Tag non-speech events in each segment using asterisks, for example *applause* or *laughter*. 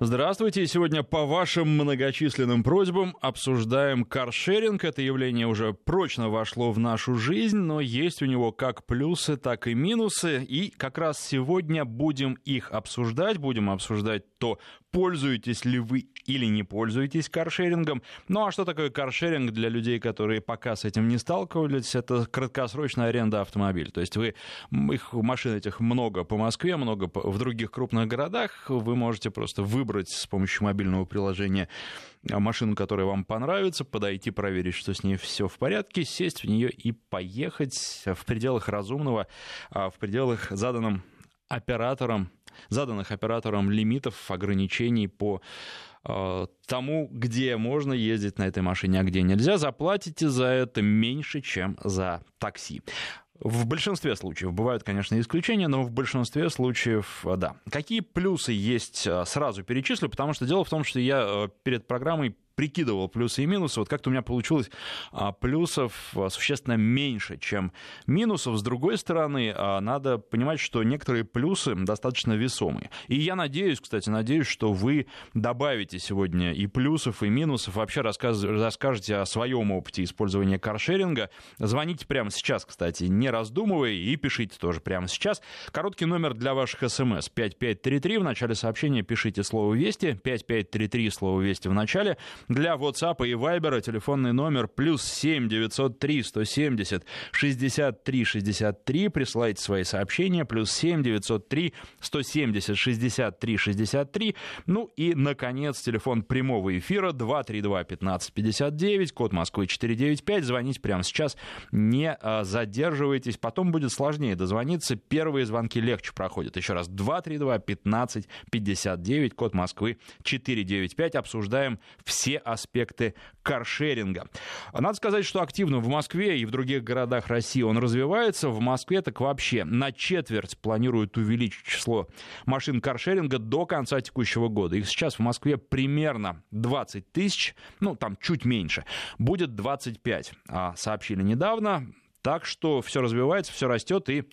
Здравствуйте. Сегодня по вашим многочисленным просьбам обсуждаем каршеринг. Это явление уже прочно вошло в нашу жизнь, но есть у него как плюсы, так и минусы. И как раз сегодня будем их обсуждать. Будем обсуждать то, пользуетесь ли вы или не пользуетесь каршерингом. Ну а что такое каршеринг для людей, которые пока с этим не сталкивались? Это краткосрочная аренда автомобиля. То есть вы, их машин этих много по Москве, много в других крупных городах. Вы можете просто выбрать с помощью мобильного приложения машину, которая вам понравится, подойти, проверить, что с ней все в порядке, сесть в нее и поехать в пределах разумного, а, в пределах заданным оператором, заданных оператором лимитов, ограничений по а, тому, где можно ездить на этой машине, а где нельзя, заплатите за это меньше, чем за такси. В большинстве случаев, бывают, конечно, исключения, но в большинстве случаев, э, да. Какие плюсы есть, э, сразу перечислю, потому что дело в том, что я э, перед программой прикидывал плюсы и минусы, вот как-то у меня получилось а, плюсов а, существенно меньше, чем минусов. С другой стороны, а, надо понимать, что некоторые плюсы достаточно весомые. И я надеюсь, кстати, надеюсь, что вы добавите сегодня и плюсов, и минусов, вообще расскажете о своем опыте использования каршеринга. Звоните прямо сейчас, кстати, не раздумывая, и пишите тоже прямо сейчас. Короткий номер для ваших смс 5533. В начале сообщения пишите слово «Вести», 5533 слово «Вести» в начале. Для WhatsApp и Viber телефонный номер плюс 7 903 170 63 63. Присылайте свои сообщения. Плюс 7 903 170 63 63. Ну и, наконец, телефон прямого эфира 232 15 59, код Москвы 495. Звоните прямо сейчас, не а, задерживайтесь. Потом будет сложнее дозвониться. Первые звонки легче проходят. Еще раз, 232 15 59, код Москвы 495. Обсуждаем все аспекты каршеринга. Надо сказать, что активно в Москве и в других городах России он развивается. В Москве так вообще на четверть планируют увеличить число машин каршеринга до конца текущего года. Их сейчас в Москве примерно 20 тысяч, ну там чуть меньше. Будет 25, а сообщили недавно. Так что все развивается, все растет и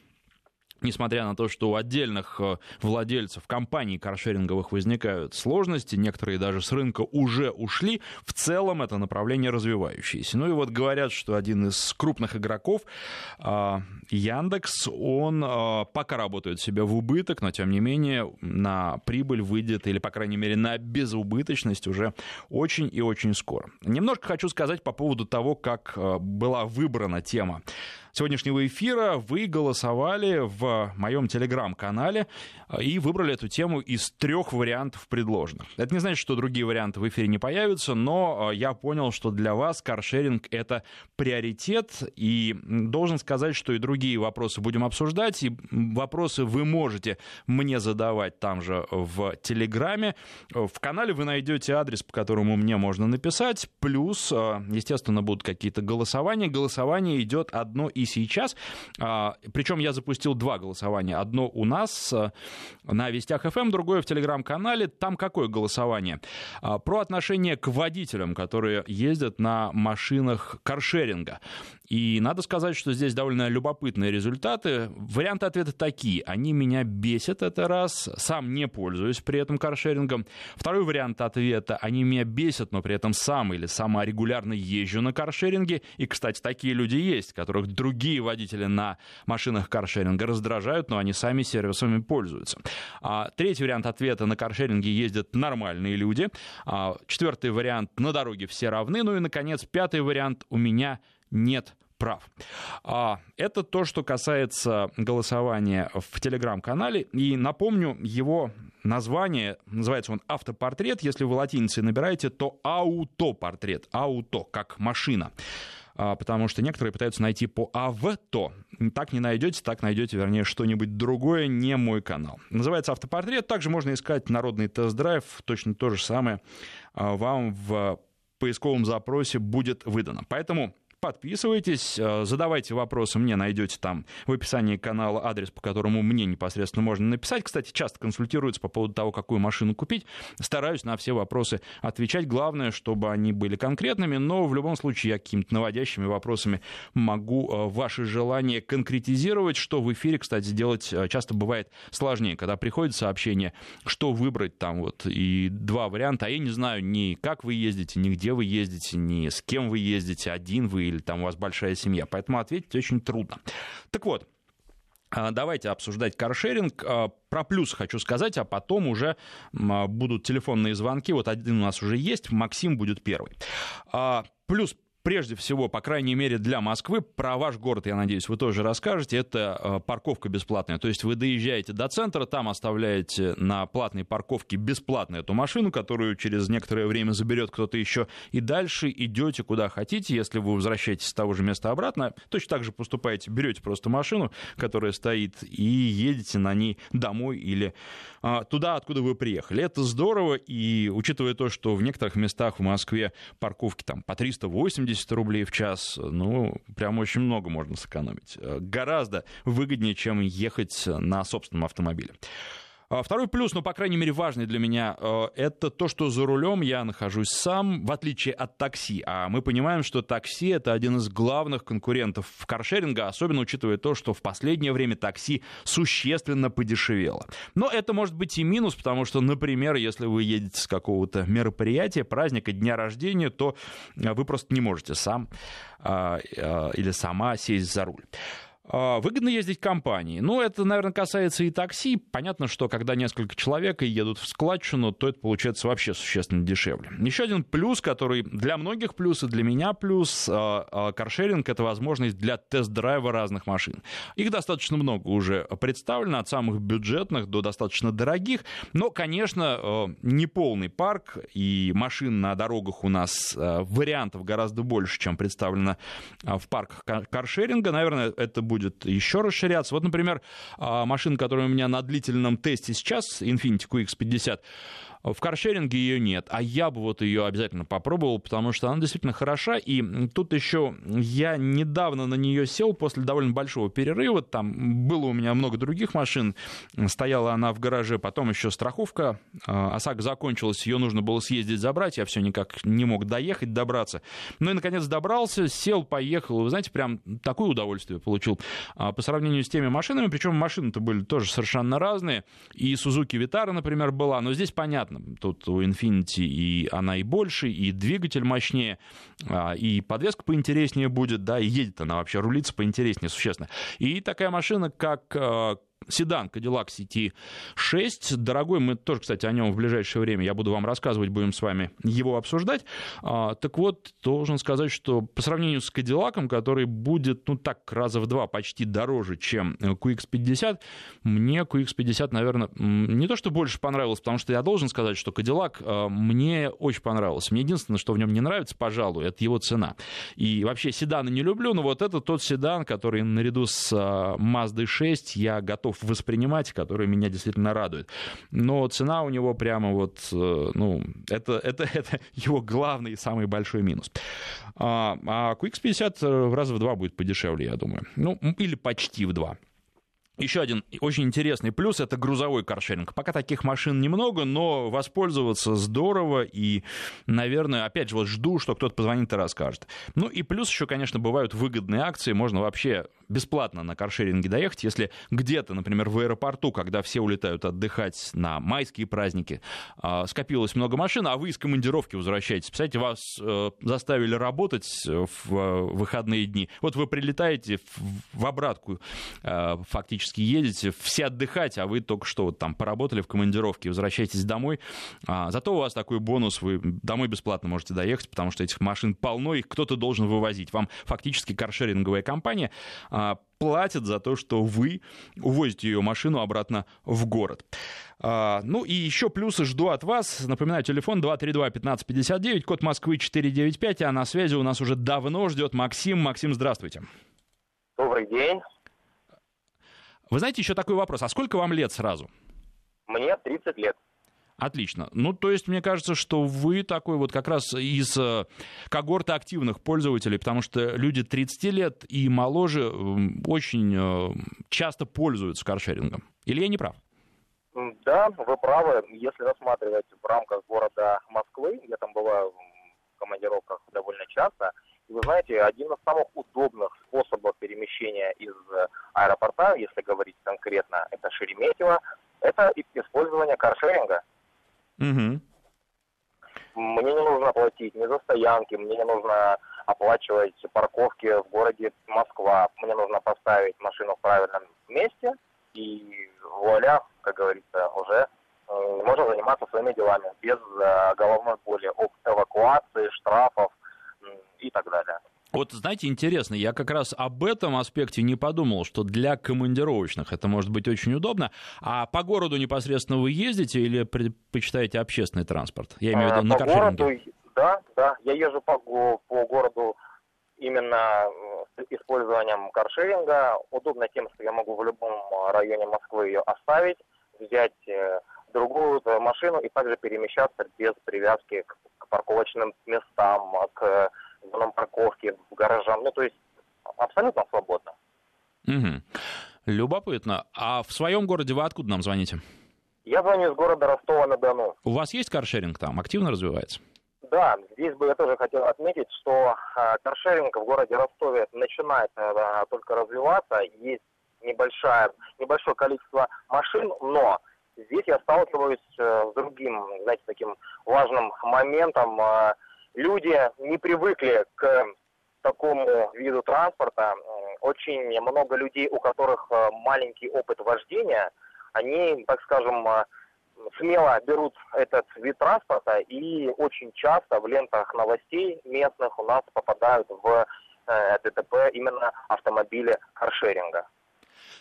несмотря на то, что у отдельных э, владельцев компаний каршеринговых возникают сложности, некоторые даже с рынка уже ушли, в целом это направление развивающееся. Ну и вот говорят, что один из крупных игроков, э, Яндекс, он э, пока работает себе в убыток, но тем не менее на прибыль выйдет, или, по крайней мере, на безубыточность уже очень и очень скоро. Немножко хочу сказать по поводу того, как была выбрана тема сегодняшнего эфира вы голосовали в моем телеграм-канале э, и выбрали эту тему из трех вариантов предложенных. Это не значит, что другие варианты в эфире не появятся, но э, я понял, что для вас каршеринг — это приоритет, и должен сказать, что и другие вопросы будем обсуждать, и вопросы вы можете мне задавать там же в Телеграме. В канале вы найдете адрес, по которому мне можно написать, плюс, э, естественно, будут какие-то голосования. Голосование идет одно сейчас. А, Причем я запустил два голосования. Одно у нас э, на Вестях ФМ, другое в Телеграм-канале. Там какое голосование? А, про отношение к водителям, которые ездят на машинах каршеринга. И надо сказать, что здесь довольно любопытные результаты. Варианты ответа такие. Они меня бесят, это раз. Сам не пользуюсь при этом каршерингом. Второй вариант ответа. Они меня бесят, но при этом сам или сама регулярно езжу на каршеринге. И, кстати, такие люди есть, которых другие водители на машинах каршеринга раздражают, но они сами сервисами пользуются. А, третий вариант ответа. На каршеринге ездят нормальные люди. А, четвертый вариант. На дороге все равны. Ну и, наконец, пятый вариант. У меня нет прав. А, это то, что касается голосования в телеграм-канале. И напомню, его название, называется он «Автопортрет». Если вы латиницей набираете, то «Аутопортрет». «Ауто» как машина потому что некоторые пытаются найти по авто. Так не найдете, так найдете, вернее, что-нибудь другое, не мой канал. Называется автопортрет. Также можно искать народный тест-драйв, точно то же самое а, вам в поисковом запросе будет выдано. Поэтому подписывайтесь, э, задавайте вопросы мне, найдете там в описании канала адрес, по которому мне непосредственно можно написать. Кстати, часто консультируются по поводу того, какую машину купить. Стараюсь на все вопросы отвечать. Главное, чтобы они были конкретными, но в любом случае я какими-то наводящими вопросами могу э, ваши желания конкретизировать, что в эфире, кстати, сделать э, часто бывает сложнее, когда приходит сообщение, что выбрать там вот, и два варианта, а я не знаю ни как вы ездите, ни где вы ездите, ни с кем вы ездите, один вы или там у вас большая семья. Поэтому ответить очень трудно. Так вот, а, Давайте обсуждать каршеринг. А, про плюс хочу сказать, а потом уже будут телефонные звонки. Вот один у нас уже есть, Максим будет первый. А, плюс прежде всего, по крайней мере, для Москвы, про ваш город, я надеюсь, вы тоже расскажете, это э, парковка бесплатная. То есть вы доезжаете до центра, там оставляете на платной парковке бесплатно эту машину, которую через некоторое время заберет кто-то еще, и дальше идете куда хотите. Если вы возвращаетесь с того же места обратно, точно так же поступаете, берете просто машину, которая стоит, и едете на ней домой или а, туда, откуда вы приехали. Это здорово, и учитывая то, что в некоторых местах в Москве парковки там по 380 рублей в час, ну, прям очень много можно сэкономить. Гораздо выгоднее, чем ехать на собственном автомобиле. А второй плюс, ну, по крайней мере, важный для меня, э, это то, что за рулем я нахожусь сам, в отличие от такси. А мы понимаем, что такси — это один из главных конкурентов в каршеринга, особенно учитывая то, что в последнее время такси существенно подешевело. Но это может быть и минус, потому что, например, если вы едете с какого-то мероприятия, праздника, дня рождения, то э, вы просто не можете сам а, э, или сама сесть за руль. А, выгодно ездить компании. Ну, это, наверное, касается и такси. Понятно, что когда несколько человек едут в складчину, то это получается вообще существенно дешевле. Еще один плюс, который для многих плюс и для меня плюс, а, а, каршеринг — это возможность для тест-драйва разных машин. Их достаточно много уже представлено, от самых бюджетных до достаточно дорогих. Но, конечно, не полный парк, и машин на дорогах у нас вариантов гораздо больше, чем представлено в парках каршеринга. Наверное, это будет будет еще расширяться. Вот, например, а, машина, которая у меня на длительном тесте сейчас, Infiniti QX50, в каршеринге ее нет, а я бы вот ее обязательно попробовал, потому что она действительно хороша. И тут еще я недавно на нее сел после довольно большого перерыва. Там было у меня много других машин. Стояла она в гараже, потом еще страховка. А, ОСАГО закончилась, ее нужно было съездить забрать. Я все никак не мог доехать, добраться. Ну и, наконец, добрался, сел, поехал. Вы знаете, прям такое удовольствие получил а, по сравнению с теми машинами. Причем машины-то были тоже совершенно разные. И Suzuki Vitara, например, была. Но здесь понятно, Тут у Infiniti и она и больше, и двигатель мощнее, а, и подвеска поинтереснее будет, да, и едет она вообще, рулится поинтереснее существенно. И такая машина, как а, седан Cadillac CT6. Дорогой, мы тоже, кстати, о нем в ближайшее время, я буду вам рассказывать, будем с вами его обсуждать. А, так вот, должен сказать, что по сравнению с Cadillac, который будет, ну так, раза в два почти дороже, чем QX50, мне QX50, наверное, не то, что больше понравилось, потому что я должен сказать, что Cadillac а, мне очень понравился. Мне единственное, что в нем не нравится, пожалуй, это его цена. И вообще седаны не люблю, но вот это тот седан, который наряду с а, Mazda 6 я готов воспринимать, который меня действительно радует. Но цена у него прямо вот, э, ну, это, это, *laughs* это его главный и самый большой минус. А, а QX50 э, в раза в два будет подешевле, я думаю. Ну, или почти в два. Еще один очень интересный плюс — это грузовой каршеринг. Пока таких машин немного, но воспользоваться здорово и, наверное, опять же, вот жду, что кто-то позвонит и расскажет. Ну и плюс еще, конечно, бывают выгодные акции, можно вообще бесплатно на каршеринге доехать, если где-то, например, в аэропорту, когда все улетают отдыхать на майские праздники, а, скопилось много машин, а вы из командировки возвращаетесь. Представляете, вас э, заставили работать в выходные дни. Вот вы прилетаете в обратку э, фактически едете, все отдыхать, а вы только что вот там поработали в командировке, возвращаетесь домой. А, зато у вас такой бонус, вы домой бесплатно можете доехать, потому что этих машин полно, их кто-то должен вывозить. Вам фактически каршеринговая компания а, платит за то, что вы увозите ее машину обратно в город. А, ну и еще плюсы жду от вас. Напоминаю, телефон 232-1559, код Москвы 495, а на связи у нас уже давно ждет Максим. Максим, здравствуйте. Добрый день. Вы знаете, еще такой вопрос. А сколько вам лет сразу? Мне 30 лет. Отлично. Ну, то есть, мне кажется, что вы такой вот как раз из э, когорты активных пользователей, потому что люди 30 лет и моложе очень э, часто пользуются каршерингом. Или я не прав? Да, вы правы. Если рассматривать в рамках города Москвы, я там бываю в командировках довольно часто, и вы знаете, один из самых удобных способов перемещения из аэропорта, если говорить конкретно, это Шереметьево, это использование каршеринга. Угу. Мне не нужно платить ни за стоянки, мне не нужно оплачивать парковки в городе Москва. Мне нужно поставить машину в правильном месте, и вуаля, как говорится, уже можно заниматься своими делами без э, головной боли об эвакуации, штрафов и так далее. Вот, знаете, интересно, я как раз об этом аспекте не подумал, что для командировочных это может быть очень удобно. А по городу непосредственно вы ездите или предпочитаете общественный транспорт? Я имею в виду на по городу, да, да, я езжу по, по городу именно с использованием каршеринга. Удобно тем, что я могу в любом районе Москвы ее оставить, взять э, другую машину и также перемещаться без привязки к, к парковочным местам, к зонам парковки, гаражам. Ну, то есть абсолютно свободно. Угу. Любопытно. А в своем городе вы откуда нам звоните? Я звоню из города Ростова-на-Дону. У вас есть каршеринг там? Активно развивается? Да, здесь бы я тоже хотел отметить, что э, каршеринг в городе Ростове начинает э, только развиваться. Есть небольшое, небольшое количество машин, но здесь я сталкиваюсь э, с другим, знаете, таким важным моментом. Люди не привыкли к такому виду транспорта. Очень много людей, у которых э, маленький опыт вождения, они, так скажем, э, смело берут этот вид транспорта и очень часто в лентах новостей местных у нас попадают в э, ДТП именно автомобили каршеринга.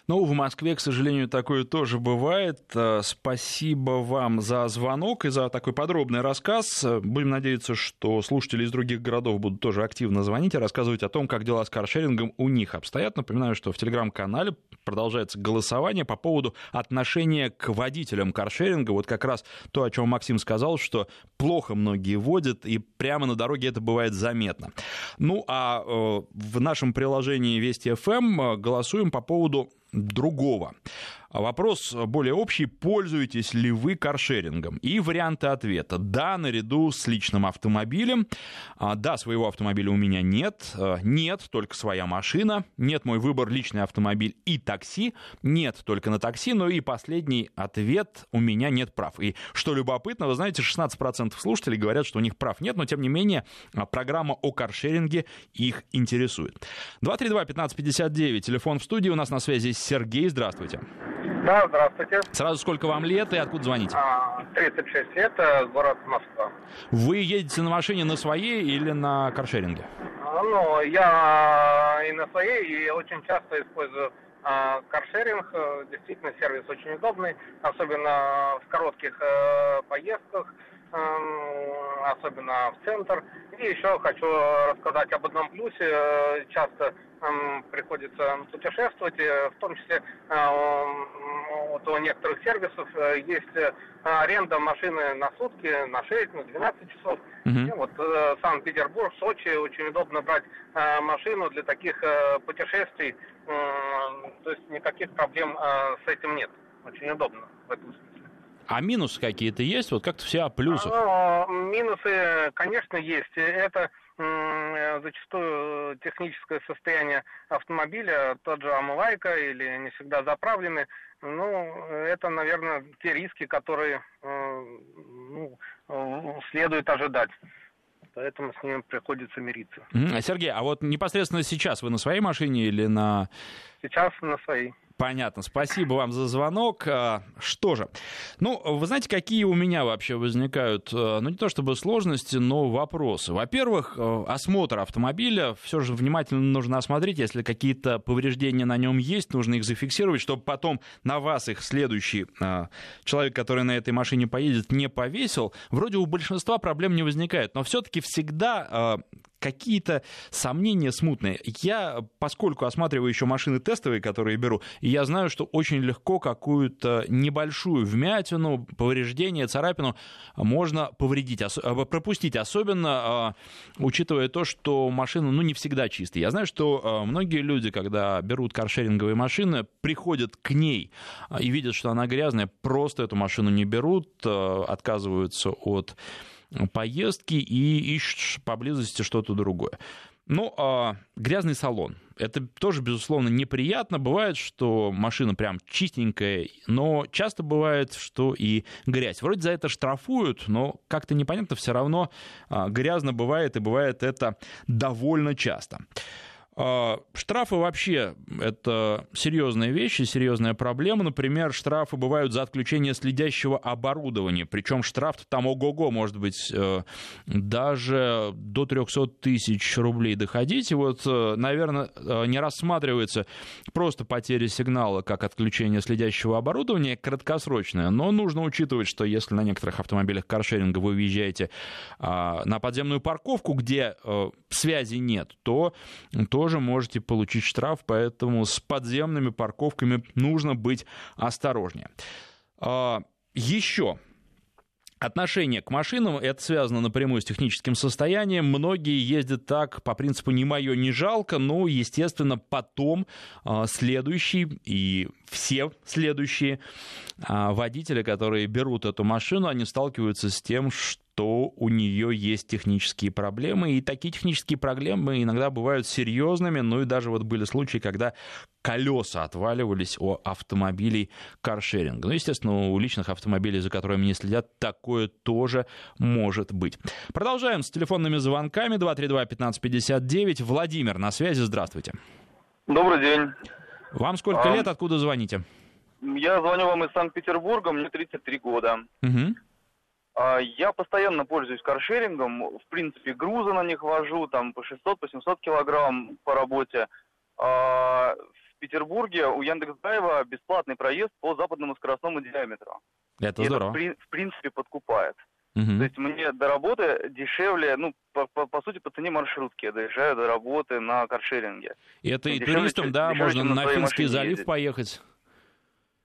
Ну, в Москве, к сожалению, такое тоже бывает. Э, спасибо вам за звонок и за такой подробный рассказ. Будем надеяться, что слушатели из других городов будут тоже активно звонить и рассказывать о том, как дела с каршерингом у них обстоят. Напоминаю, что в телеграм-канале продолжается голосование по поводу отношения к водителям каршеринга. Вот как раз то, о чем Максим сказал, что плохо многие водят, и прямо на дороге это бывает заметно. Ну, а э, в нашем приложении Вести FM эм голосуем по поводу другого. А вопрос более общий. Пользуетесь ли вы каршерингом? И варианты ответа. Да, наряду с личным автомобилем. А, да, своего автомобиля у меня нет. А, нет, только своя машина. Нет, мой выбор личный автомобиль и такси. Нет, только на такси. Ну и последний ответ. У меня нет прав. И что любопытно, вы знаете, 16% слушателей говорят, что у них прав нет, но тем не менее программа о каршеринге их интересует. 232-1559, телефон в студии. У нас на связи Сергей. Здравствуйте. Да, здравствуйте. Сразу сколько вам лет и откуда звоните? 36 а, лет, город Москва. Вы едете на машине на своей или на каршеринге? А, ну, я и на своей, и очень часто использую а, каршеринг. Действительно, сервис очень удобный, особенно в коротких э, поездках особенно в центр. И еще хочу рассказать об одном плюсе. Часто приходится путешествовать, в том числе вот у некоторых сервисов э, есть э, аренда машины на сутки, на 6, на 12 часов. Uh-huh. И вот э, Санкт-Петербург, Сочи, очень удобно брать машину для таких путешествий. То есть никаких проблем с этим нет. Очень удобно в этом смысле. А минусы какие-то есть? Вот как-то все о плюсах. А, минусы, конечно, есть. Это зачастую техническое состояние автомобиля, тот же омывайка или не всегда заправлены. Ну, это, наверное, те риски, которые э, ну, следует ожидать поэтому с ним приходится мириться. Сергей, а вот непосредственно сейчас вы на своей машине или на... Сейчас на своей. Понятно. Спасибо вам за звонок. А, что же, ну, вы знаете, какие у меня вообще возникают, а, ну, не то чтобы сложности, но вопросы. Во-первых, а, осмотр автомобиля. Все же внимательно нужно осмотреть. Если какие-то повреждения на нем есть, нужно их зафиксировать, чтобы потом на вас их следующий человек, который на этой машине поедет, не повесил. Вроде у большинства проблем не возникает, но все-таки всегда какие-то сомнения смутные. Я, поскольку осматриваю еще машины тестовые, которые беру, я знаю, что очень легко какую-то небольшую вмятину, повреждение, царапину можно повредить, пропустить, особенно учитывая то, что машина ну, не всегда чистая. Я знаю, что многие люди, когда берут каршеринговые машины, приходят к ней и видят, что она грязная, просто эту машину не берут, отказываются от поездки и ищут поблизости что-то другое. Ну, а грязный салон. Это тоже, безусловно, неприятно. Бывает, что машина прям чистенькая, но часто бывает, что и грязь. Вроде за это штрафуют, но как-то непонятно, все равно а, грязно бывает, и бывает это довольно часто. А, штрафы вообще это серьезная вещь и серьезная проблема. Например, штрафы бывают за отключение следящего оборудования. Причем штраф там ого-го может быть э, даже до 300 тысяч рублей доходить. И вот, э, наверное, э, не рассматривается просто потеря сигнала как отключение следящего оборудования краткосрочное. Но нужно учитывать, что если на некоторых автомобилях каршеринга вы уезжаете а, на подземную парковку, где связи нет, то, то тоже можете получить штраф, поэтому с подземными парковками нужно быть осторожнее. А, еще Отношение к машинам, это связано напрямую с техническим состоянием. Многие ездят так по принципу «не мое, не жалко», но, естественно, потом а, следующий и все следующие а, водители, которые берут эту машину, они сталкиваются с тем, что то у нее есть технические проблемы, и такие технические проблемы иногда бывают серьезными, ну и даже вот были случаи, когда колеса отваливались у автомобилей каршеринга. Ну, естественно, у личных автомобилей, за которыми не следят, такое тоже может быть. Продолжаем с телефонными звонками 232-1559. Владимир на связи, здравствуйте. Добрый день. Вам сколько а... лет, откуда звоните? Я звоню вам из Санкт-Петербурга, мне 33 года. Угу. А, я постоянно пользуюсь каршерингом, в принципе, грузы на них вожу, там по 600, по 700 килограмм по работе. А, в Петербурге у Яндекс.Драйва бесплатный проезд по западному скоростному диаметру. Это И здорово. Это, в принципе, подкупает. Угу. То есть мне до работы дешевле, ну, по, по, по сути, по цене маршрутки я доезжаю до работы на каршеринге. И это и дешевле, туристам, да, дешевле, можно на Финский залив ездить. поехать.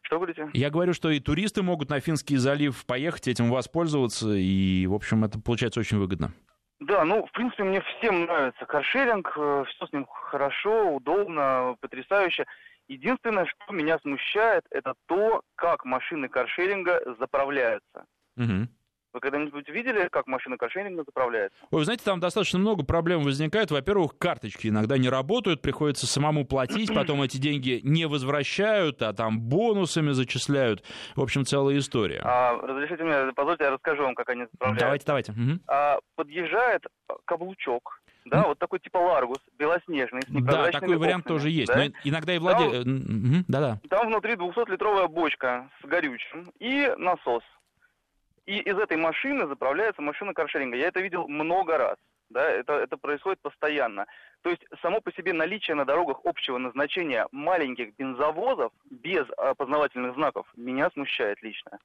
Что говорите? Я говорю, что и туристы могут на Финский залив поехать, этим воспользоваться, и, в общем, это получается очень выгодно. Да, ну, в принципе, мне всем нравится каршеринг, э, все с ним хорошо, удобно, потрясающе. Единственное, что меня смущает, это то, как машины каршеринга заправляются. Угу. Вы когда-нибудь видели, как машина каршеринга заправляется? Ой, вы знаете, там достаточно много проблем возникает. Во-первых, карточки иногда не работают, приходится самому платить, потом эти деньги не возвращают, а там бонусами зачисляют. В общем, целая история. А, разрешите мне, позвольте, я расскажу вам, как они заправляются. Давайте, давайте. Угу. А, подъезжает каблучок, да, вот такой типа Ларгус, белоснежный, с Да, такой вариант тоже есть. Да? Но иногда и владе... Там, да-да. Там внутри 200-литровая бочка с горючим и насос. И из этой машины заправляется машина каршеринга. Я это видел много раз. Да, это, это происходит постоянно. То есть само по себе наличие на дорогах общего назначения маленьких бензовозов без опознавательных знаков меня смущает лично.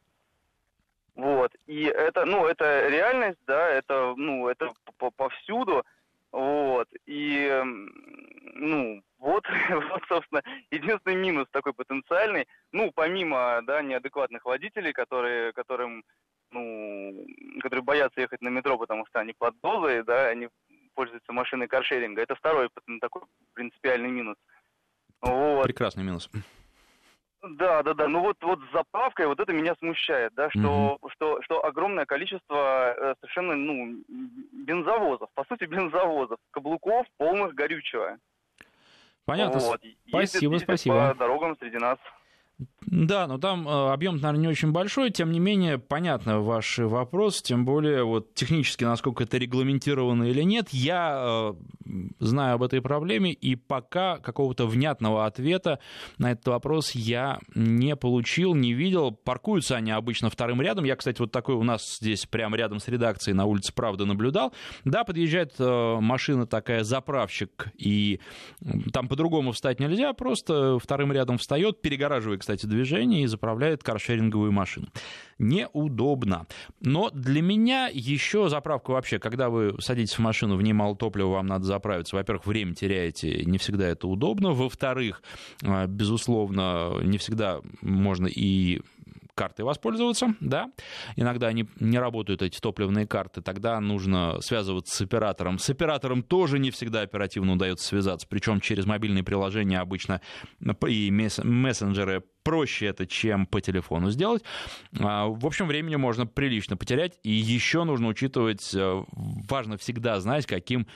Вот. И это, ну, это реальность, да, это, ну, это повсюду. Вот. И, ну, вот, *laughs* вот, собственно, единственный минус такой потенциальный. Ну, помимо, да, неадекватных водителей, которые, которым ну, которые боятся ехать на метро, потому что они под дозой, да, они пользуются машиной каршеринга. Это второй такой принципиальный минус. Вот. Прекрасный минус. Да, да, да. Ну вот, вот с заправкой вот это меня смущает, да, что, mm что, что огромное количество э, совершенно, ну, бензовозов, по сути, *laughs* бензовозов, каблуков, полных горючего. Понятно. Вот. Спасибо, ездит, спасибо. По дорогам среди нас. Да, но там э, объем, наверное, не очень большой, тем не менее, понятно ваш вопрос, тем более вот технически, насколько это регламентировано или нет. Я, э, знаю об этой проблеме, и пока какого-то внятного ответа на этот вопрос я не получил, не видел. Паркуются они обычно вторым рядом. Я, кстати, вот такой у нас здесь прямо рядом с редакцией на улице Правда наблюдал. Да, подъезжает э, машина такая, заправщик, и там по-другому встать нельзя, просто вторым рядом встает, перегораживая, кстати, движение и заправляет каршеринговую машину. Неудобно. Но для меня еще заправка вообще, когда вы садитесь в машину, в ней мало топлива, вам надо заправиться. Во-первых, время теряете, не всегда это удобно. Во-вторых, э, безусловно, не всегда можно и картой воспользоваться, да, иногда они не работают, эти топливные карты, тогда нужно связываться с оператором. С оператором тоже не всегда оперативно удается связаться, причем через мобильные приложения обычно и мессенджеры проще это, чем по телефону сделать. А, в общем, времени можно прилично потерять. И еще нужно учитывать, э, важно всегда знать, каким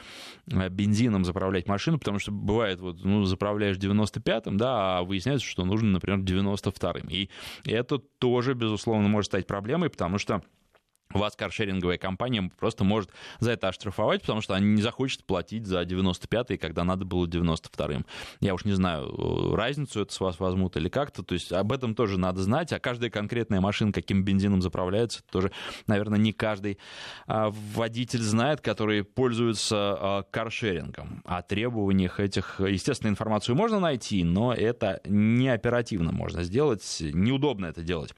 э, бензином заправлять машину, потому что бывает, вот, ну, заправляешь 95-м, да, а выясняется, что нужно, например, 92-м. И это тоже, безусловно, может стать проблемой, потому что вас каршеринговая компания просто может за это оштрафовать, потому что они не захочет платить за 95-й, когда надо было 92-м. Я уж не знаю, э, разницу это с вас возьмут или как-то, то есть об этом тоже надо знать, а каждая конкретная машина каким бензином заправляется, тоже, наверное, не каждый а, водитель знает, который пользуется а, каршерингом. О требованиях этих, естественно, информацию можно найти, но это не оперативно можно сделать, неудобно это делать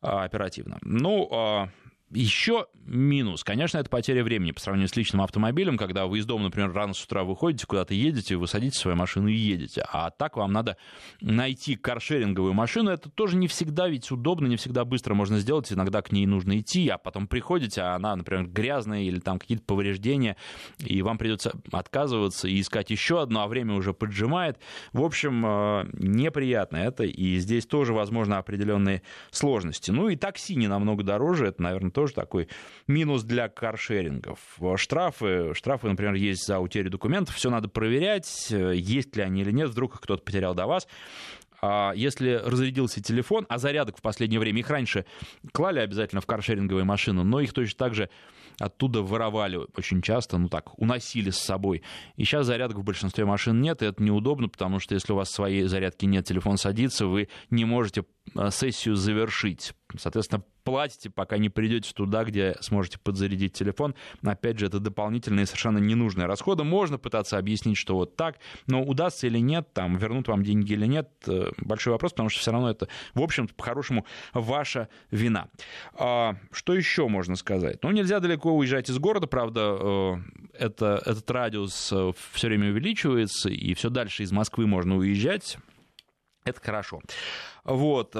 а, оперативно. Ну, еще минус, конечно, это потеря времени по сравнению с личным автомобилем, когда вы из дома, например, рано с утра выходите, куда-то едете, вы садитесь в свою машину и едете. А так вам надо найти каршеринговую машину. Это тоже не всегда ведь удобно, не всегда быстро можно сделать. Иногда к ней нужно идти, а потом приходите, а она, например, грязная или там какие-то повреждения, и вам придется отказываться и искать еще одну, а время уже поджимает. В общем, э, неприятно это, и здесь тоже, возможно, определенные сложности. Ну и такси не намного дороже, это, наверное, тоже такой минус для каршерингов. Штрафы, штрафы, например, есть за утерю документов, все надо проверять, есть ли они или нет, вдруг кто-то потерял до вас а если разрядился телефон, а зарядок в последнее время, их раньше клали обязательно в каршеринговые машины, но их точно так же оттуда воровали очень часто, ну так, уносили с собой. И сейчас зарядок в большинстве машин нет, и это неудобно, потому что если у вас своей зарядки нет, телефон садится, вы не можете а, сессию завершить. Соответственно, платите, пока не придете туда, где сможете подзарядить телефон. Опять же, это дополнительные совершенно ненужные расходы. Можно пытаться объяснить, что вот так, но удастся или нет, там, вернут вам деньги или нет, э, большой вопрос, потому что все равно это, в общем по-хорошему, ваша вина. А, что еще можно сказать? Ну, нельзя далеко уезжать из города, правда, э, это, этот радиус э, все время увеличивается, и все дальше из Москвы можно уезжать. Это хорошо. Вот,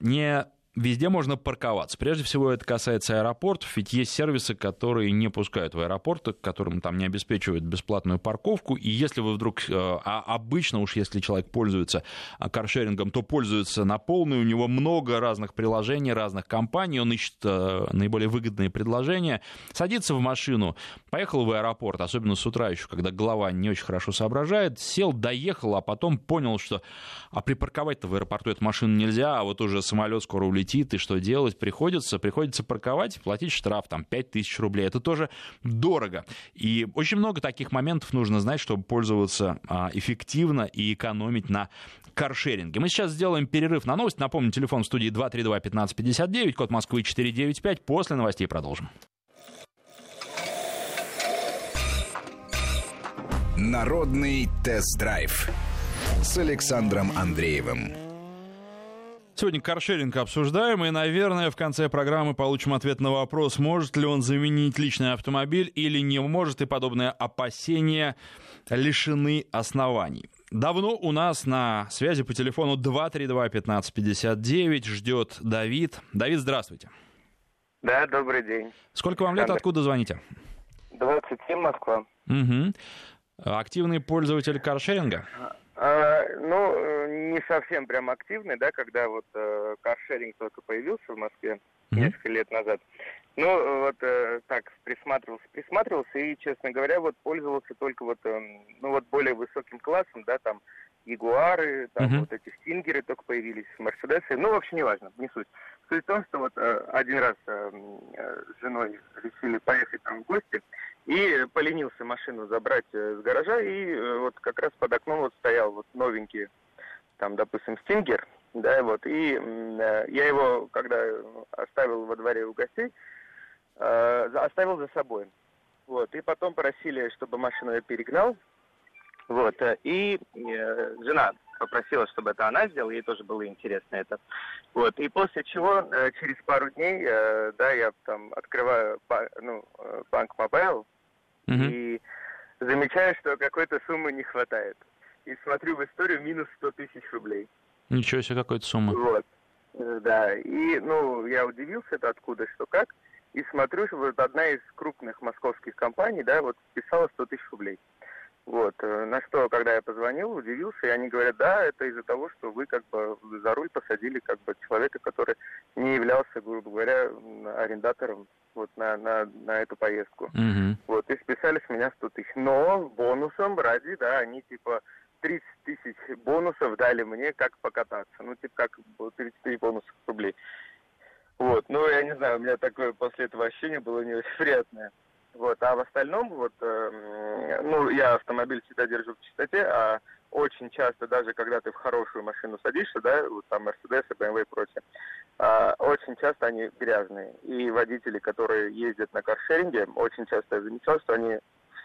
не Везде можно парковаться. Прежде всего, это касается аэропортов, ведь есть сервисы, которые не пускают в аэропорты, которым там не обеспечивают бесплатную парковку. И если вы вдруг, э, а обычно уж если человек пользуется а, каршерингом, то пользуется на полную, у него много разных приложений, разных компаний, он ищет э, наиболее выгодные предложения, садится в машину, поехал в аэропорт, особенно с утра еще, когда голова не очень хорошо соображает, сел, доехал, а потом понял, что а припарковать-то в аэропорту эту машину нельзя, а вот уже самолет скоро улетит летит, и что делать? Приходится, приходится парковать, платить штраф, там, 5000 рублей. Это тоже дорого. И очень много таких моментов нужно знать, чтобы пользоваться а, эффективно и экономить на каршеринге. Мы сейчас сделаем перерыв на новость. Напомню, телефон в студии 232-1559, код Москвы 495. После новостей продолжим. Народный тест-драйв с Александром Андреевым. Сегодня каршеринг обсуждаем, и, наверное, в конце программы получим ответ на вопрос, может ли он заменить личный автомобиль или не может, и подобные опасения лишены оснований. Давно у нас на связи по телефону 232-1559 ждет Давид. Давид, здравствуйте. Да, добрый день. Сколько вам лет, откуда звоните? 27, Москва. Угу. Активный пользователь каршеринга? А, ну, не совсем прям активный, да, когда вот э, каршеринг только появился в Москве mm-hmm. несколько лет назад. Ну, вот э, так присматривался, присматривался и, честно говоря, вот пользовался только вот, э, ну вот более высоким классом, да, там Ягуары, там uh-huh. вот эти Стингеры только появились, Мерседесы. Ну, вообще не важно, не суть. Суть в том, что вот э, один раз э, э, с женой решили поехать там в гости, и поленился машину забрать э, с гаража, и э, вот как раз под окном вот стоял вот новенький, там, допустим, Стингер, да, вот, и э, я его, когда оставил во дворе у гостей, э, оставил за собой. Вот, и потом просили, чтобы машину я перегнал, вот, э, и э, жена попросила, чтобы это она сделала, ей тоже было интересно это. Вот, и после чего э, через пару дней, э, да, я там открываю ба- ну, э, банк Mobile mm-hmm. и замечаю, что какой-то суммы не хватает. И смотрю в историю минус 100 тысяч рублей. Ничего себе, какой-то сумма. Вот, э, да, и, ну, я удивился, это откуда, что как, и смотрю, что вот одна из крупных московских компаний, да, вот списала 100 тысяч рублей. Вот. Э, на что, когда я позвонил, удивился, и они говорят, да, это из-за того, что вы как бы за руль посадили как бы человека, который не являлся, грубо говоря, арендатором вот на, на, на эту поездку. Mm-hmm. Вот, и списали с меня 100 тысяч. Но бонусом ради, да, они типа 30 тысяч бонусов дали мне, как покататься. Ну, типа, как 33 бонусов рублей. Вот, ну, я не знаю, у меня такое после этого ощущение было не очень *laughs* приятное. Вот, а в остальном, вот, э, ну, я автомобиль всегда держу в чистоте, а очень часто, даже когда ты в хорошую машину садишься, да, вот там Mercedes, BMW и прочее, э, очень часто они грязные. И водители, которые ездят на каршеринге, очень часто я замечал, что они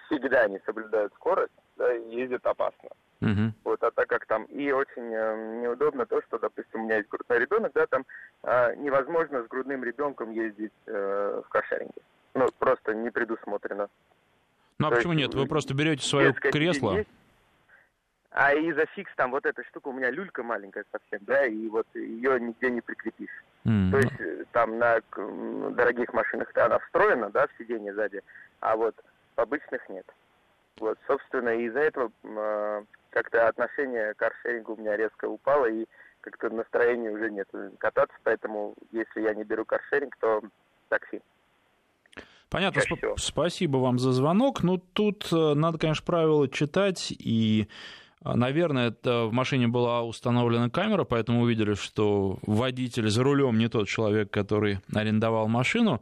всегда не соблюдают скорость, да, и ездят опасно. Uh-huh. Вот, а так как там и очень э, неудобно то, что, допустим, у меня есть грудной ребенок, да, там э, невозможно с грудным ребенком ездить э, в каршеринге ну, просто не предусмотрено. Ну а То почему есть, нет? Вы просто берете свое кресло. Есть, а из-за фикс там вот эта штука, у меня люлька маленькая совсем, да, и вот ее нигде не прикрепишь. Mm. То есть э, там на дорогих машинах-то она встроена, да, в сиденье сзади, а вот обычных нет. Вот, собственно, из-за этого э, как-то отношение к каршерингу у меня резко упало, и как-то настроения уже нет кататься, поэтому если я не беру каршеринг, то такси. Понятно, сп- спасибо вам за звонок. Ну, тут э, надо, конечно, правила читать, и, э, наверное, это в машине была установлена камера, поэтому увидели, что водитель за рулем не тот человек, который арендовал машину.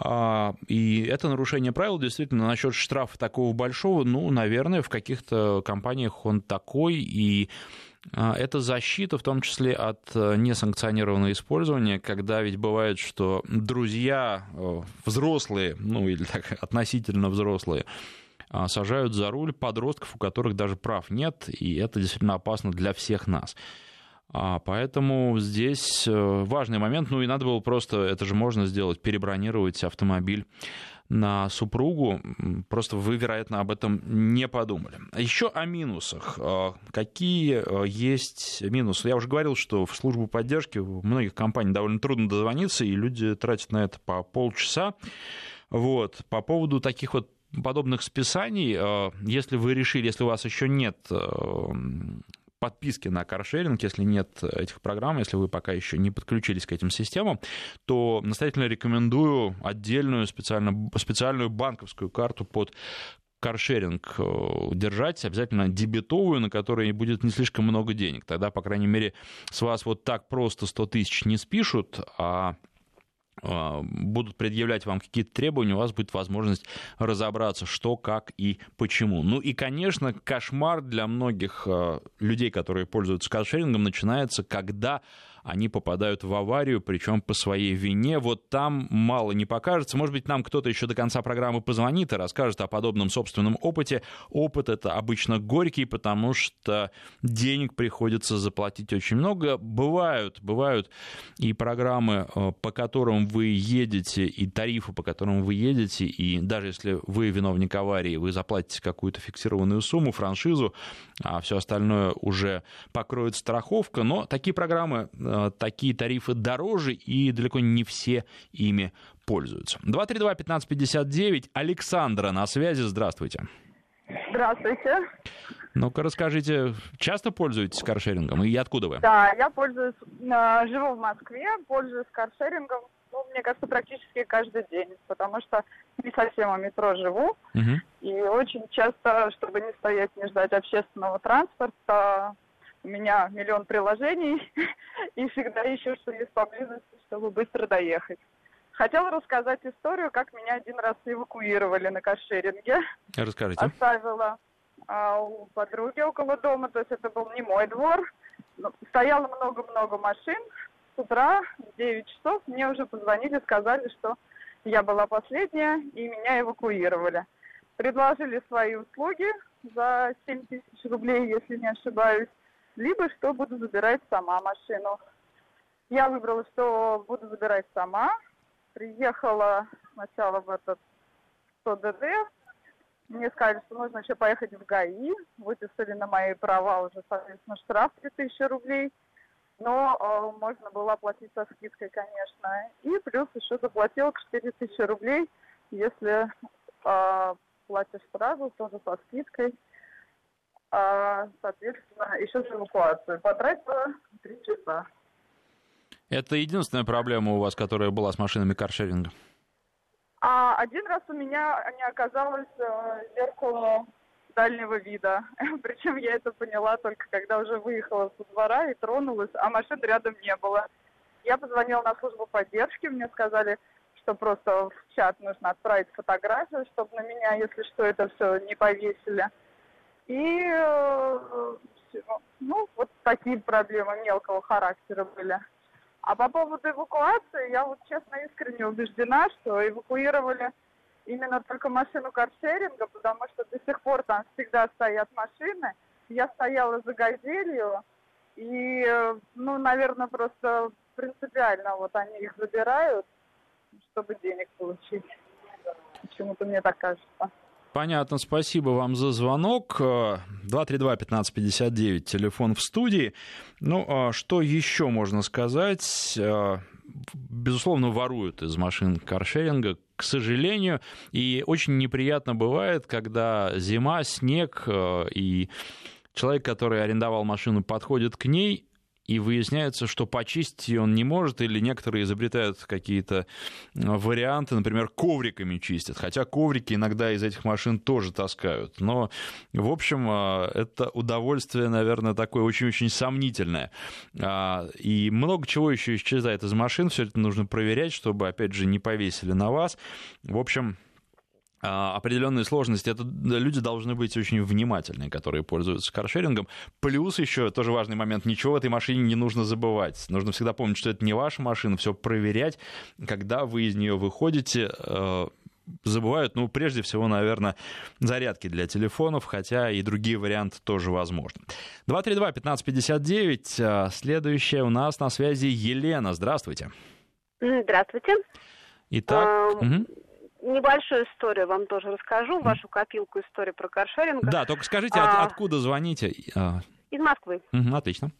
А, и это нарушение правил, действительно, насчет штрафа такого большого, ну, наверное, в каких-то компаниях он такой, и а, это защита, в том числе от э, несанкционированного использования, когда ведь бывает, что друзья э, взрослые, ну или так *laughs* относительно взрослые, а, сажают за руль подростков, у которых даже прав нет, и это действительно опасно для всех нас. А поэтому здесь э, важный момент, ну и надо было просто, это же можно сделать, перебронировать автомобиль на супругу, просто вы, вероятно, об этом не подумали. Еще о минусах. А, какие а, есть минусы? Я уже говорил, что в службу поддержки в многих компаниях довольно трудно дозвониться, и люди тратят на это по полчаса. Вот. По поводу таких вот подобных списаний, а, если вы решили, если у вас еще нет подписки на каршеринг, если нет этих программ, если вы пока еще не подключились к этим системам, то настоятельно рекомендую отдельную специально, специальную банковскую карту под каршеринг э, держать, обязательно дебетовую, на которой будет не слишком много денег. Тогда, по крайней мере, с вас вот так просто 100 тысяч не спишут, а, будут предъявлять вам какие-то требования, у вас будет возможность разобраться, что, как и почему. Ну и, конечно, кошмар для многих а, людей, которые пользуются каршерингом, начинается, когда они попадают в аварию, причем по своей вине. Вот там мало не покажется. Может быть, нам кто-то еще до конца программы позвонит и расскажет о подобном собственном опыте. Опыт это обычно горький, потому что денег приходится заплатить очень много. Бывают, бывают и программы, э, по которым вы едете, и тарифы, по которым вы едете, и даже если вы виновник аварии, вы заплатите какую-то фиксированную сумму, франшизу, а все остальное уже покроет страховка. Но такие программы э, такие тарифы дороже, и далеко не все ими пользуются. 232-1559. Александра на связи. Здравствуйте. Здравствуйте. Ну-ка расскажите, часто пользуетесь каршерингом и откуда вы? Да, я пользуюсь, э, живу в Москве, пользуюсь каршерингом, ну, мне кажется, практически каждый день, потому что не совсем у метро живу, угу. И очень часто, чтобы не стоять, не ждать общественного транспорта, у меня миллион приложений, *laughs* и всегда ищу, что есть поблизости, чтобы быстро доехать. Хотела рассказать историю, как меня один раз эвакуировали на каршеринге. Расскажите. Оставила а, у подруги около дома, то есть это был не мой двор. Но Стояло много-много машин. С утра в 9 часов мне уже позвонили, сказали, что я была последняя, и меня эвакуировали. Предложили свои услуги за 7 тысяч рублей, если не ошибаюсь, либо что буду забирать сама машину. Я выбрала, что буду забирать сама, приехала сначала в этот 100 ДД. Мне сказали, что нужно еще поехать в ГАИ. Выписали на мои права уже, соответственно, штраф 3000 рублей. Но э, можно было оплатить со скидкой, конечно. И плюс еще заплатила 4000 рублей, если э, платишь сразу, тоже со скидкой. А, соответственно, еще за эвакуацию. Потратила 3 часа. Это единственная проблема у вас, которая была с машинами каршеринга? А один раз у меня не оказалось э, зеркало дальнего вида. *laughs* Причем я это поняла только когда уже выехала со двора и тронулась, а машин рядом не было. Я позвонила на службу поддержки, мне сказали, что просто в чат нужно отправить фотографию, чтобы на меня, если что, это все не повесили. И э, всё. ну, вот такие проблемы мелкого характера были. А по поводу эвакуации, я вот честно искренне убеждена, что эвакуировали именно только машину каршеринга, потому что до сих пор там всегда стоят машины. Я стояла за газелью, и, э, ну, наверное, просто принципиально вот они их забирают, чтобы денег получить. Почему-то мне так кажется. Понятно, спасибо вам за звонок. 232-1559, телефон в студии. Ну, а что еще можно сказать? А, Безусловно, воруют из машин каршеринга, к сожалению. И очень неприятно бывает, когда зима, снег, а, и человек, который арендовал машину, подходит к ней, и выясняется, что почистить он не может, или некоторые изобретают какие-то варианты, например, ковриками чистят, хотя коврики иногда из этих машин тоже таскают. Но, в общем, а, это удовольствие, наверное, такое очень-очень сомнительное. А, и много чего еще исчезает из машин, все это нужно проверять, чтобы, опять же, не повесили на вас. В общем, определенные сложности, это люди должны быть очень внимательные, которые пользуются каршерингом. Плюс еще тоже важный момент, ничего в этой машине не нужно забывать. Нужно всегда помнить, что это не ваша машина, все проверять, когда вы из нее выходите, э, забывают, ну, прежде всего, наверное, зарядки для телефонов, хотя и другие варианты тоже возможны. 232-1559, э, следующая у нас на связи Елена, здравствуйте. Здравствуйте. Итак, А, мгм. Небольшую историю вам тоже расскажу, вашу копилку истории про каршеринг. да, только скажите, от- А. откуда звоните? А, Из Москвы. мгм, Отлично.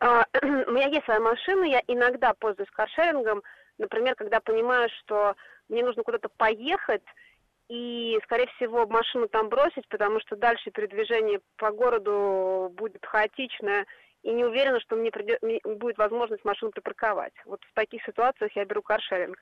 А, *clears throat* У меня есть своя машина, я иногда пользуюсь каршерингом, например, когда понимаю, что мне нужно куда-то поехать, и, скорее всего, машину там бросить, потому что дальше передвижение по городу будет хаотичное, и не уверена, что мне, придет, мне будет возможность машину припарковать. Вот в таких ситуациях я беру каршеринг.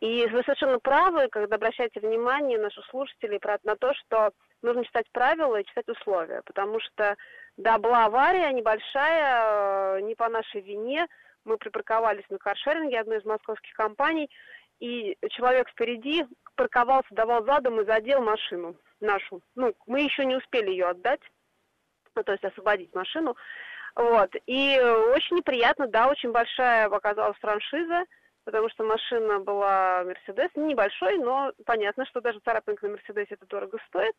И вы совершенно правы, когда обращаете внимание наших слушателей на то, что нужно читать правила и читать условия, потому что, да, была авария небольшая, э, не по нашей вине, мы припарковались на каршеринге одной из московских компаний, и человек впереди парковался, давал задом и задел машину нашу. Ну, мы еще не успели ее отдать, ну, то есть освободить машину. Вот. И э, очень неприятно, да, очень большая оказалась франшиза, потому что машина была Мерседес, небольшой, но понятно, что даже царапинка на Мерседесе это дорого стоит.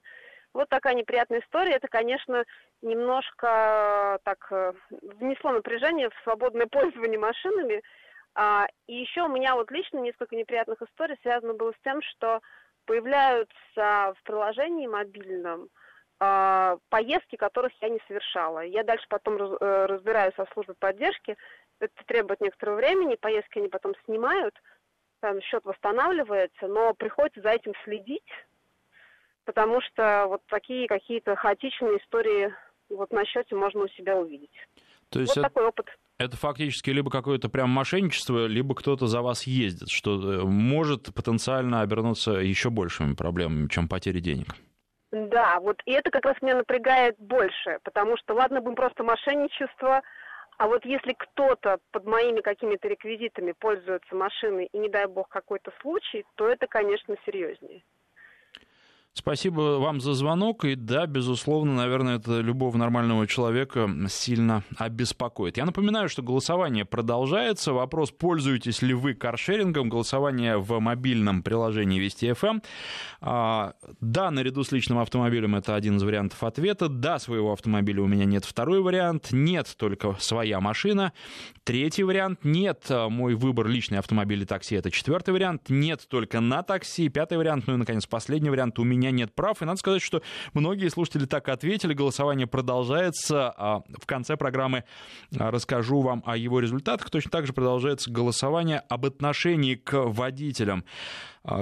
Вот такая неприятная история. Это, конечно, немножко э, так э, внесло напряжение в свободное *laughs* пользование машинами. А, и еще у меня вот лично несколько неприятных историй связано было с тем, что появляются в приложении мобильном а, поездки, которых я не совершала. Я дальше потом раз- э, разбираюсь со службой поддержки. Это требует некоторого времени, поездки они потом снимают, там счет восстанавливается, но приходится за этим следить, потому что вот такие какие-то хаотичные истории вот на счете можно у себя увидеть. То есть Вот это- такой опыт. Это фактически либо какое-то прям мошенничество, либо кто-то за вас ездит, что э, может потенциально обернуться еще большими проблемами, чем потери денег. Да, вот и это как раз меня напрягает больше, потому что, ладно бы просто мошенничество, а вот если кто-то под моими какими-то реквизитами пользуется машиной и, не дай бог, какой-то случай, то это, конечно, серьезнее. Спасибо вам за звонок. И да, безусловно, наверное, это любого нормального человека сильно обеспокоит. Я напоминаю, что голосование продолжается. Вопрос, пользуетесь ли вы каршерингом. Голосование в мобильном приложении Вести. Эм. А, да, наряду с личным автомобилем это один из вариантов ответа. Да, своего автомобиля у меня нет. Второй вариант. Нет, только своя машина. Третий вариант. Нет, мой выбор личный автомобиль и такси. Это четвертый вариант. Нет, только на такси. Пятый вариант. Ну и, наконец, последний вариант. У меня меня нет прав. И надо сказать, что многие слушатели так ответили. Голосование продолжается. А в конце программы а, расскажу вам о его результатах. Точно так же продолжается голосование об отношении к водителям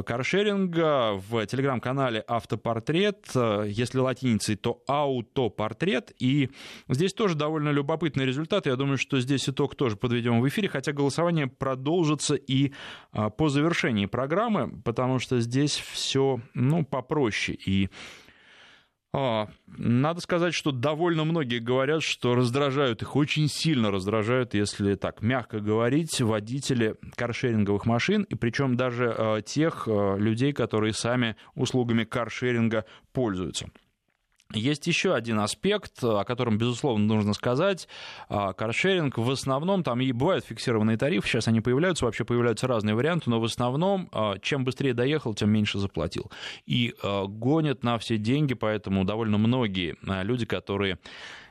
каршеринга в телеграм-канале «Автопортрет». Если латиницей, то «Аутопортрет». И здесь тоже довольно любопытный результат. Я думаю, что здесь итог тоже подведем в эфире, хотя голосование продолжится и а, по завершении программы, потому что здесь все ну, попроще. И а, надо сказать, что довольно многие говорят, что раздражают их, очень сильно раздражают, если так мягко говорить, водители каршеринговых машин, и причем даже а, тех а, людей, которые сами услугами каршеринга пользуются. Есть еще один аспект, о котором, безусловно, нужно сказать. А, каршеринг в основном, там и бывают фиксированные тарифы, сейчас они появляются, вообще появляются разные варианты, но в основном, а, чем быстрее доехал, тем меньше заплатил. И а, гонят на все деньги, поэтому довольно многие люди, которые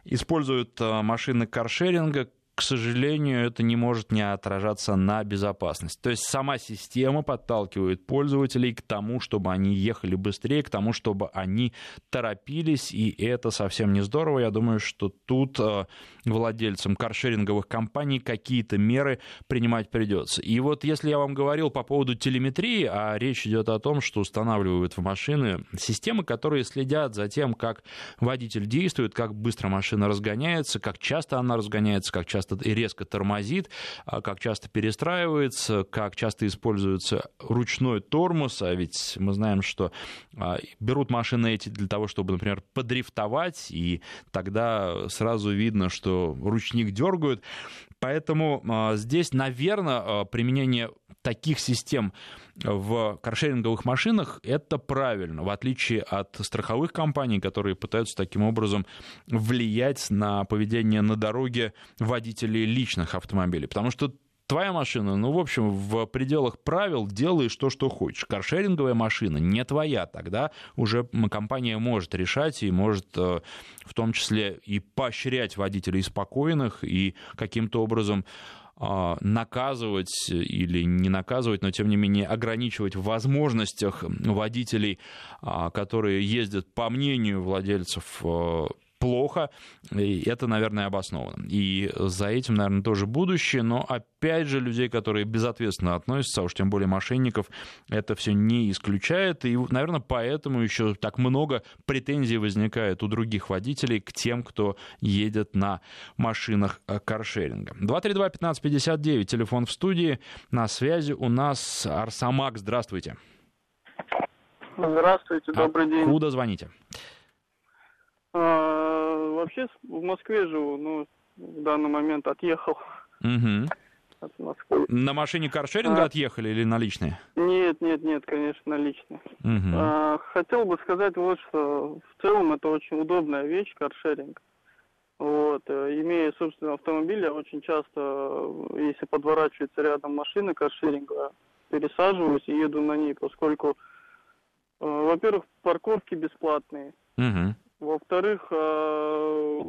используют машины каршеринга, к сожалению, это не может не отражаться на безопасности. То есть сама система подталкивает пользователей к тому, чтобы они ехали быстрее, к тому, чтобы они торопились, и это совсем не здорово. Я думаю, что тут э, владельцам каршеринговых компаний какие-то меры принимать придется. И вот если я вам говорил по поводу телеметрии, а речь идет о том, что устанавливают в машины системы, которые следят за тем, как водитель действует, как быстро машина разгоняется, как часто она разгоняется, как часто часто и резко тормозит, а как часто перестраивается, как часто используется ручной тормоз, а ведь мы знаем, что а, берут машины эти для того, чтобы, например, подрифтовать, и тогда сразу видно, что ручник дергают. Поэтому а, здесь, наверное, применение таких систем в каршеринговых машинах, это правильно, в отличие от страховых компаний, которые пытаются таким образом влиять на поведение на дороге водителей личных автомобилей. Потому что твоя машина, ну, в общем, в пределах правил делаешь то, что хочешь. Каршеринговая машина не твоя, тогда уже компания может решать и может э, в том числе и поощрять водителей спокойных и каким-то образом наказывать или не наказывать, но тем не менее ограничивать в возможностях водителей, а, которые ездят, по мнению владельцев а, плохо, и это, наверное, обосновано. И за этим, наверное, тоже будущее, но опять же людей, которые безответственно относятся, а уж тем более мошенников, это все не исключает, и, наверное, поэтому еще так много претензий возникает у других водителей к тем, кто едет на машинах э, каршеринга. 232-1559, телефон в студии, на связи у нас Арсамак, здравствуйте. Здравствуйте, добрый день. Откуда звоните? Вообще в Москве живу, но в данный момент отъехал. Угу. От Москвы. На машине каршеринга а, отъехали или наличные? Нет, нет, нет, конечно, наличные. Угу. А, хотел бы сказать вот, что в целом это очень удобная вещь, каршеринг. Вот, э, имея собственный автомобиль, я очень часто, если подворачивается рядом машина каршеринга, пересаживаюсь и еду на ней, поскольку, э, во-первых, парковки бесплатные. Угу. Во-вторых, э,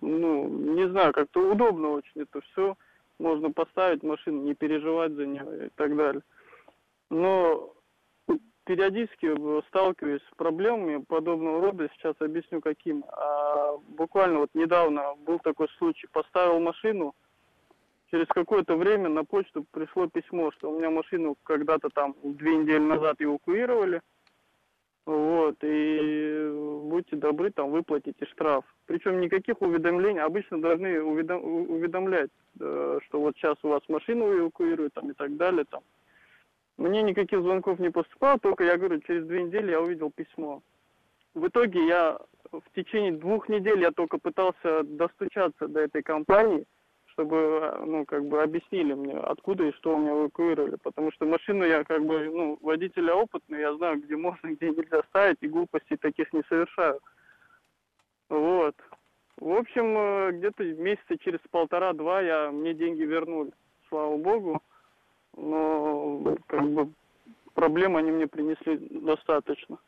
ну, не знаю, как-то удобно очень это все. Можно поставить машину, не переживать за нее и так далее. Но периодически сталкиваюсь с проблемами подобного рода. Сейчас объясню, каким. А, буквально вот недавно был такой случай. Поставил машину, через какое-то время на почту пришло письмо, что у меня машину когда-то там две недели назад эвакуировали – Вот, и будьте добры, там выплатите штраф. Причем никаких уведомлений, обычно должны уведом, уведомлять, э, что вот сейчас у вас машину эвакуируют там, и так далее. Там. Мне никаких звонков не поступало, только я говорю, через две недели я увидел письмо. В итоге я в течение двух недель я только пытался достучаться до этой компании – чтобы, ну, как бы объяснили мне, откуда и что у меня эвакуировали. Потому что машину я, как бы, ну, водителя опытный, я знаю, где можно, где нельзя ставить, и глупостей таких не совершаю. Вот. В общем, э, где-то месяца через полтора-два я, мне деньги вернули, слава богу. Но, как бы, проблем они мне принесли достаточно.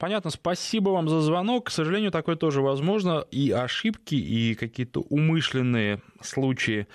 Понятно, спасибо вам за звонок. К сожалению, такое тоже возможно. И ошибки, и какие-то умышленные случаи,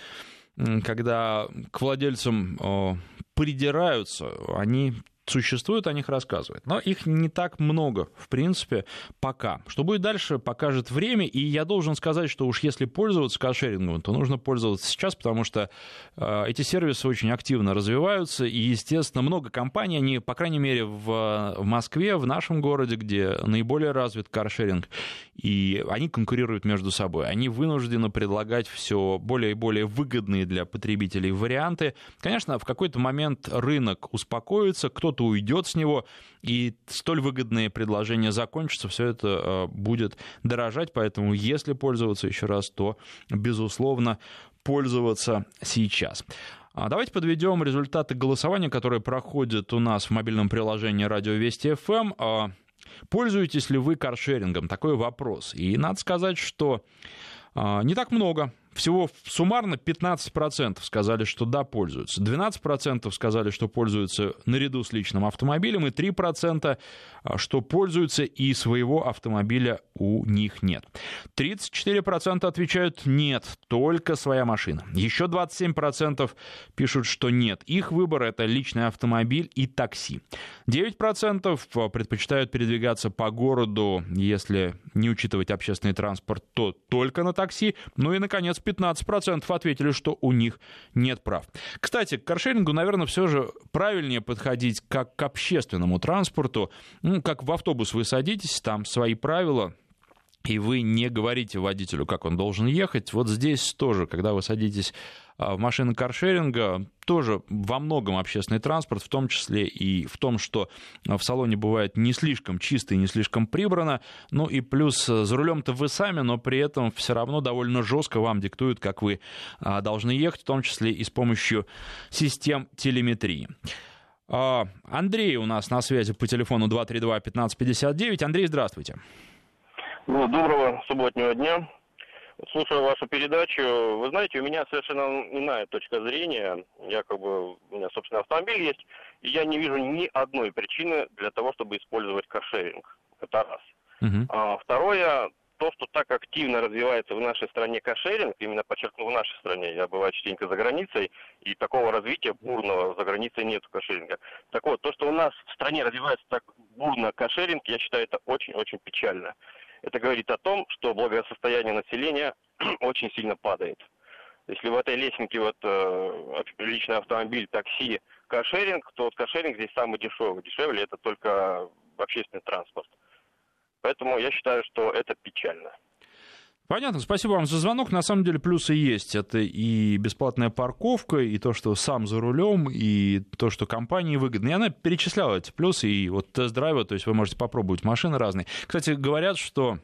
когда к владельцам придираются, они существуют, о них рассказывают. Но их не так много, в принципе, пока. Что будет дальше, покажет время. И я должен сказать, что уж если пользоваться каршерингом, то нужно пользоваться сейчас, потому что э, эти сервисы очень активно развиваются. И, естественно, много компаний, они, по крайней мере, в, в Москве, в нашем городе, где наиболее развит каршеринг, и они конкурируют между собой. Они вынуждены предлагать все более и более выгодные для потребителей варианты. Конечно, в какой-то момент рынок успокоится, кто кто-то уйдет с него, и столь выгодные предложения закончатся, все это э, будет дорожать, поэтому если пользоваться еще раз, то, безусловно, пользоваться сейчас. А давайте подведем результаты голосования, которые проходят у нас в мобильном приложении «Радио Вести ФМ». А пользуетесь ли вы каршерингом? Такой вопрос. И надо сказать, что а, не так много всего суммарно 15% сказали, что да, пользуются. 12% сказали, что пользуются наряду с личным автомобилем, и 3% а, что пользуются и своего автомобиля у них нет. 34% отвечают нет, только своя машина. Еще 27% пишут, что нет. Их выбор это личный автомобиль и такси. 9% а, предпочитают передвигаться по городу, если не учитывать общественный транспорт, то только на такси. Ну и, наконец, 15% ответили, что у них нет прав. Кстати, к каршерингу, наверное, все же правильнее подходить как к общественному транспорту. Ну, как в автобус вы садитесь, там свои правила, и вы не говорите водителю, как он должен ехать. Вот здесь тоже, когда вы садитесь а, в машины каршеринга, тоже во многом общественный транспорт, в том числе и в том, что в салоне бывает не слишком чисто и не слишком прибрано. Ну и плюс э, за рулем-то вы сами, но при этом все равно довольно жестко вам диктуют, как вы а, должны ехать, в том числе и с помощью систем телеметрии. А, Андрей у нас на связи по телефону 232-1559. Андрей, здравствуйте. Ну, доброго субботнего дня. Слушаю вашу передачу. Вы знаете, у меня совершенно иная точка зрения. Я как бы, у меня собственный автомобиль есть, и я не вижу ни одной причины для того, чтобы использовать каршеринг. Это раз. Uh-huh. А, второе, то, что так активно развивается в нашей стране кошеринг, именно подчеркну в нашей стране, я бываю частенько за границей, и такого развития бурного за границей нет кошеринга. Так вот, то, что у нас в стране развивается так бурно кошеринг, я считаю, это очень-очень печально. Это говорит о том, что благосостояние населения *clears throat* очень сильно падает. Если в этой лесенке вот э, личный автомобиль, такси, кошеринг, то вот кошеринг здесь самый дешевый. Дешевле это только общественный транспорт. Поэтому я считаю, что это печально. Понятно, спасибо вам за звонок. На самом деле плюсы есть. Это и бесплатная парковка, и то, что сам за рулем, и то, что компании выгодно. И она перечисляла эти плюсы, и вот тест-драйва, то есть вы можете попробовать машины разные. Кстати, говорят, что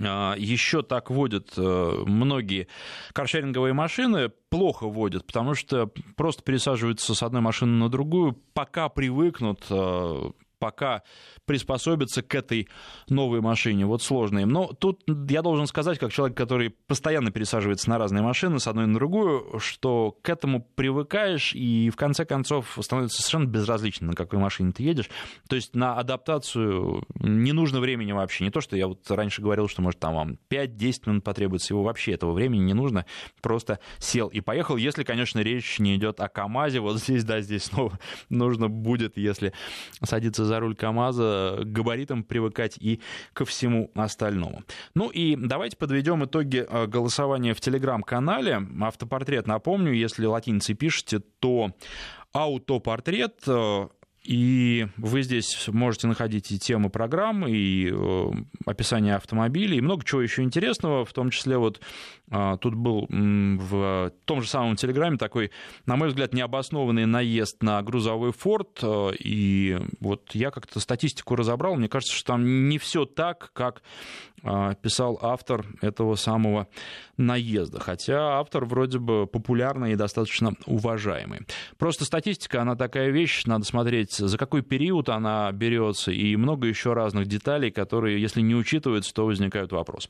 а, еще так водят э, многие каршеринговые машины, плохо водят, потому что просто пересаживаются с одной машины на другую, пока привыкнут э, пока приспособиться к этой новой машине. Вот сложно им. Но тут я должен сказать, как человек, который постоянно пересаживается на разные машины, с одной на другую, что к этому привыкаешь, и в конце концов становится совершенно безразлично, на какой машине ты едешь. То есть на адаптацию не нужно времени вообще. Не то, что я вот раньше говорил, что может там вам 5-10 минут потребуется, его вообще этого времени не нужно. Просто сел и поехал, если, конечно, речь не идет о КАМАЗе. Вот здесь, да, здесь снова *laughs* нужно будет, если садиться за руль КАМАЗа, к габаритам привыкать и ко всему остальному. Ну и давайте подведем итоги э, голосования в телеграм-канале. Автопортрет, напомню, если латиницей пишете, то аутопортрет э, И вы здесь можете находить и темы программ, и э, описание автомобилей, и много чего еще интересного, в том числе вот а, тут был в том же самом Телеграме такой, на мой взгляд, необоснованный наезд на грузовой форт, э, и вот я как-то статистику разобрал, мне кажется, что там не все так, как писал автор этого самого наезда, хотя автор вроде бы популярный и достаточно уважаемый. Просто статистика, она такая вещь, надо смотреть, за какой период она берется, и много еще разных деталей, которые, если не учитываются, то возникают вопросы.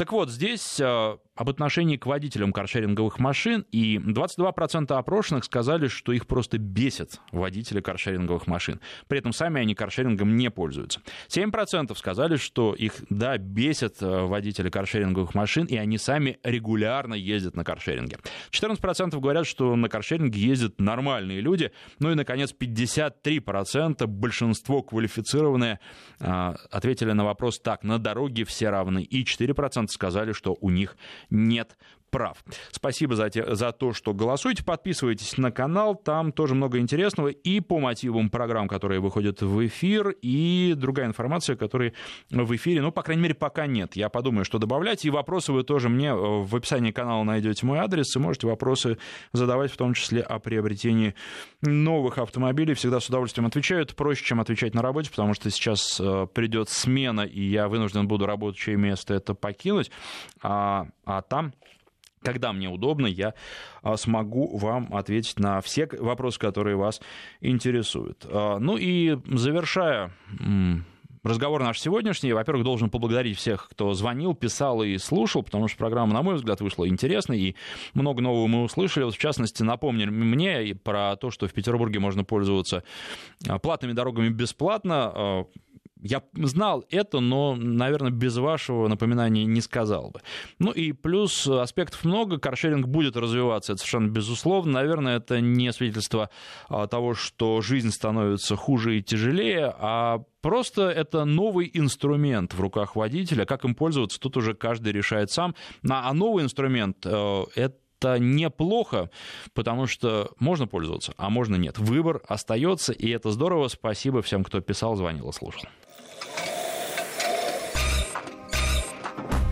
Так вот, здесь э, об отношении к водителям каршеринговых машин, и 22% опрошенных сказали, что их просто бесит водители каршеринговых машин. При этом сами они каршерингом не пользуются. 7% сказали, что их, да, бесит э, водители каршеринговых машин, и они сами регулярно ездят на каршеринге. 14% говорят, что на каршеринге ездят нормальные люди. Ну и, наконец, 53%, большинство квалифицированные, э, ответили на вопрос так, на дороге все равны. И 4% сказали, что у них нет прав. Спасибо за, те, за то, что голосуете. Подписывайтесь на канал, там тоже много интересного и по мотивам программ, которые выходят в эфир, и другая информация, которая в эфире, ну, по крайней мере, пока нет. Я подумаю, что добавлять, и вопросы вы тоже мне э, в описании канала найдете мой адрес, и можете вопросы задавать, в том числе о приобретении новых автомобилей. Всегда с удовольствием отвечаю. Это проще, чем отвечать на работе, потому что сейчас э, придет смена, и я вынужден буду рабочее место это покинуть, а, а там когда мне удобно, я а, смогу вам ответить на все вопросы, которые вас интересуют. А, ну и завершая разговор наш сегодняшний. Во-первых, должен поблагодарить всех, кто звонил, писал и слушал, потому что программа, на мой взгляд, вышла интересной, и много нового мы услышали. Вот, в частности, напомнили мне про то, что в Петербурге можно пользоваться а, платными дорогами бесплатно я знал это, но, наверное, без вашего напоминания не сказал бы. Ну и плюс аспектов много, каршеринг будет развиваться, это совершенно безусловно. Наверное, это не свидетельство а, того, что жизнь становится хуже и тяжелее, а Просто это новый инструмент в руках водителя. Как им пользоваться, тут уже каждый решает сам. А новый инструмент это это неплохо, потому что можно пользоваться, а можно нет. Выбор остается, и это здорово. Спасибо всем, кто писал, звонил и слушал.